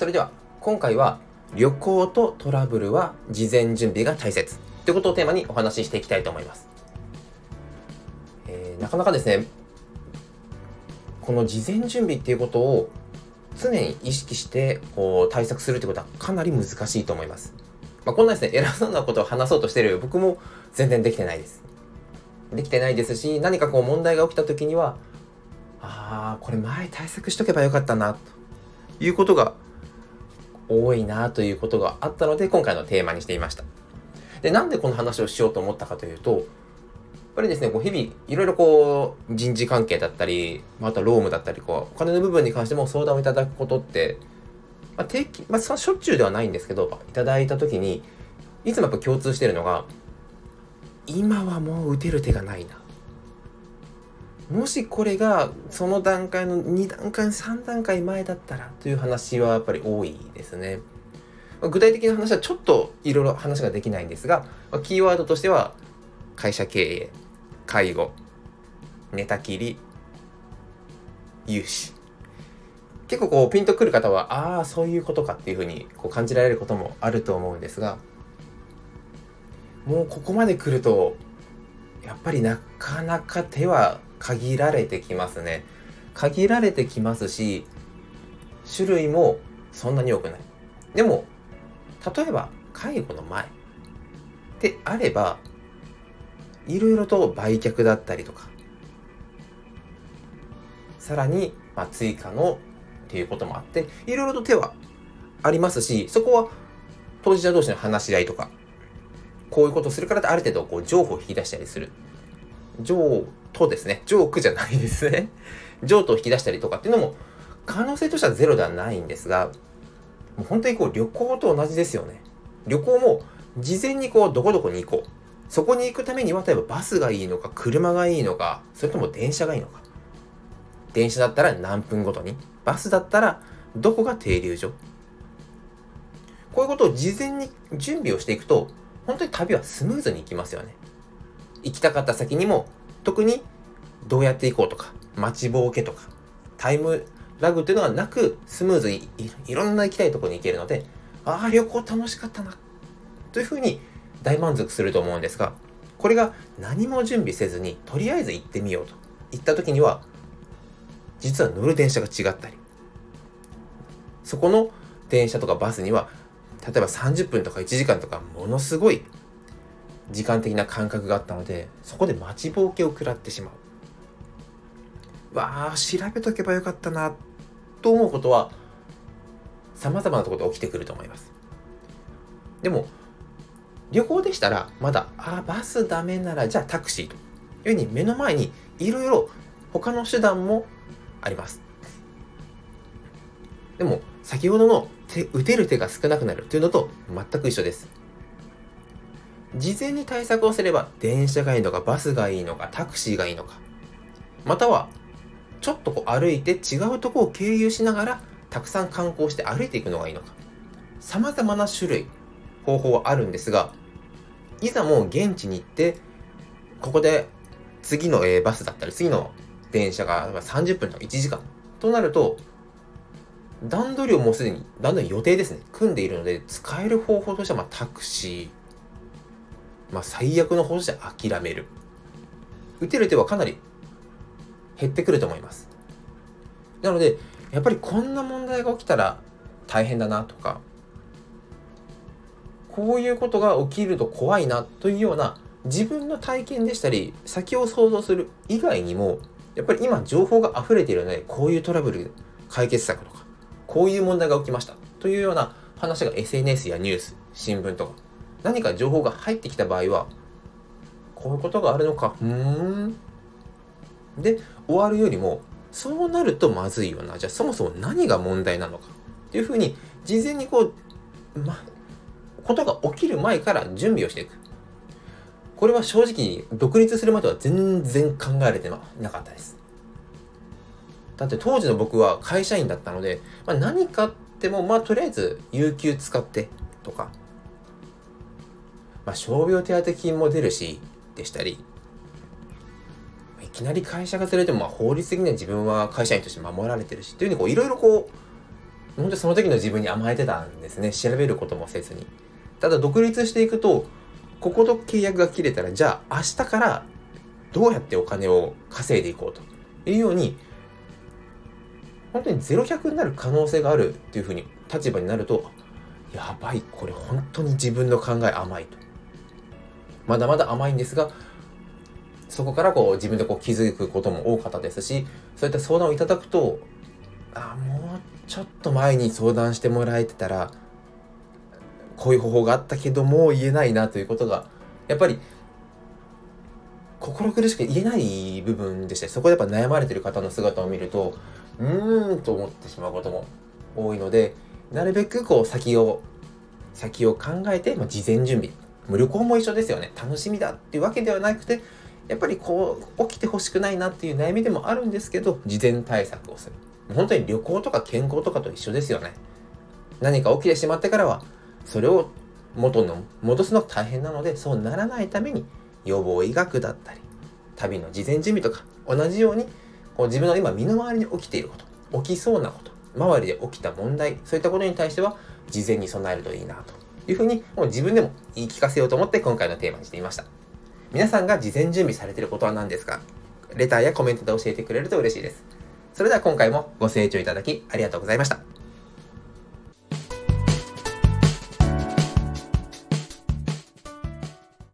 それでは今回は旅行とトラブルは事前準備が大切ということをテーマにお話ししていきたいと思います、えー、なかなかですねこの事前準備っていうことを常に意識してこう対策するってことはかなり難しいと思います、まあ、こんなですね偉そうなことを話そうとしてる僕も全然できてないです。できてないですし何かこう問題が起きた時にはああこれ前対策しとけばよかったなということが多いなということがあったので今回のテーマにしていました。でなんでこの話をしようと思ったかというとやっぱりですねこう日々いろいろこう人事関係だったりあとは労務だったりこうお金の部分に関しても相談をいただくことってまあ、定期、まあ、しょっちゅうではないんですけどいただいた時にいつもやっぱ共通してるのが今はもう打てる手がないな。もしこれがその段階の2段階3段階前だったらという話はやっぱり多いですね。具体的な話はちょっといろいろ話ができないんですがキーワードとしては会社経営介護寝たきり融資。結構こうピンとくる方はああそういうことかっていうふうにこう感じられることもあると思うんですがもうここまで来るとやっぱりなかなか手は限られてきますね。限られてきますし、種類もそんなに多くない。でも、例えば介護の前であれば、いろいろと売却だったりとか、さらに、まあ、追加のっていうこともあって、いろいろと手はありますし、そこは当事者同士の話し合いとか、こういうことするからってある程度こう情報を引き出したりする。情とですね、ジョークじゃないですね。譲渡を引き出したりとかっていうのも可能性としてはゼロではないんですが、もう本当にこう旅行と同じですよね。旅行も事前にこうどこどこに行こう。そこに行くためには例えばバスがいいのか、車がいいのか、それとも電車がいいのか。電車だったら何分ごとに、バスだったらどこが停留所。こういうことを事前に準備をしていくと、本当に旅はスムーズに行きますよね。行きたかった先にも特にどうやって行こうとか、待ちぼうけとか、タイムラグっていうのがなく、スムーズにいろんな行きたいところに行けるので、ああ、旅行楽しかったな、というふうに大満足すると思うんですが、これが何も準備せずに、とりあえず行ってみようと。言った時には、実は乗る電車が違ったり、そこの電車とかバスには、例えば30分とか1時間とかものすごい時間的な感覚があったのでそこで待ちぼうけを食らってしまう。わあ調べとけばよかったなと思うことは様々なところで起きてくると思います。でも旅行でしたらまだあバスダメならじゃあタクシーと。いうふうに目の前にいろいろ他の手段もあります。でも先ほどの手打てる手が少なくなるというのと全く一緒です。事前に対策をすれば電車がいいのかバスがいいのかタクシーがいいのかまたはちょっとこう歩いて違うとこを経由しながらたくさん観光して歩いていくのがいいのか。様々な種類方法はあるんですがいざもう現地に行ってここで次のバスだったり次の電車が30分とか1時間となると段取りをもうすでに段取り予定ですね。組んでいるので使える方法としてはまタクシーまあ、最悪の方として諦める。打てる手はかなり減ってくると思います。なので、やっぱりこんな問題が起きたら大変だなとか、こういうことが起きると怖いなというような自分の体験でしたり、先を想像する以外にも、やっぱり今情報が溢れているので、こういうトラブル解決策とか、こういう問題が起きましたというような話が SNS やニュース、新聞とか何か情報が入ってきた場合はこういうことがあるのか。うん。で終わるよりもそうなるとまずいよな。じゃあそもそも何が問題なのか。っていうふうに事前にこう、ま、ことが起きる前から準備をしていく。これは正直独立するまでは全然考えれてなかったです。だって当時の僕は会社員だったので、まあ、何かあってもまあとりあえず有給使ってとかまあ、傷病手当金も出るし、でしたり、いきなり会社がずれても、まあ、法律的には自分は会社員として守られてるし、というふうにこう、いろいろこう、本当その時の自分に甘えてたんですね。調べることもせずに。ただ独立していくと、ここと契約が切れたら、じゃあ明日からどうやってお金を稼いでいこうというように、本当に0100になる可能性があるっていうふうに立場になると、やばい、これ本当に自分の考え甘いと。まだまだ甘いんですが、そこからこう自分でこう気づくことも多かったですし、そういった相談をいただくと、あ、もうちょっと前に相談してもらえてたら、こういう方法があったけどもう言えないなということが、やっぱり心苦しく言えない部分でしたそこでやっぱ悩まれてる方の姿を見ると、うーんと思ってしまうことも多いので、なるべくこう先を、先を考えて、まあ、事前準備。旅行も一緒ですよね。楽しみだっていうわけではなくて、やっぱりこう、起きてほしくないなっていう悩みでもあるんですけど、事前対策をする。本当に旅行とか健康とかと一緒ですよね。何か起きてしまってからは、それを元の、戻すのが大変なので、そうならないために、予防医学だったり、旅の事前準備とか、同じように、こう自分の今身の回りに起きていること、起きそうなこと、周りで起きた問題、そういったことに対しては、事前に備えるといいなというふうに、もう自分でも言い聞かせようと思って今回のテーマにしてみました。皆さんが事前準備されていることは何ですか？レターやコメントで教えてくれると嬉しいです。それでは今回もご清聴いただきありがとうございました。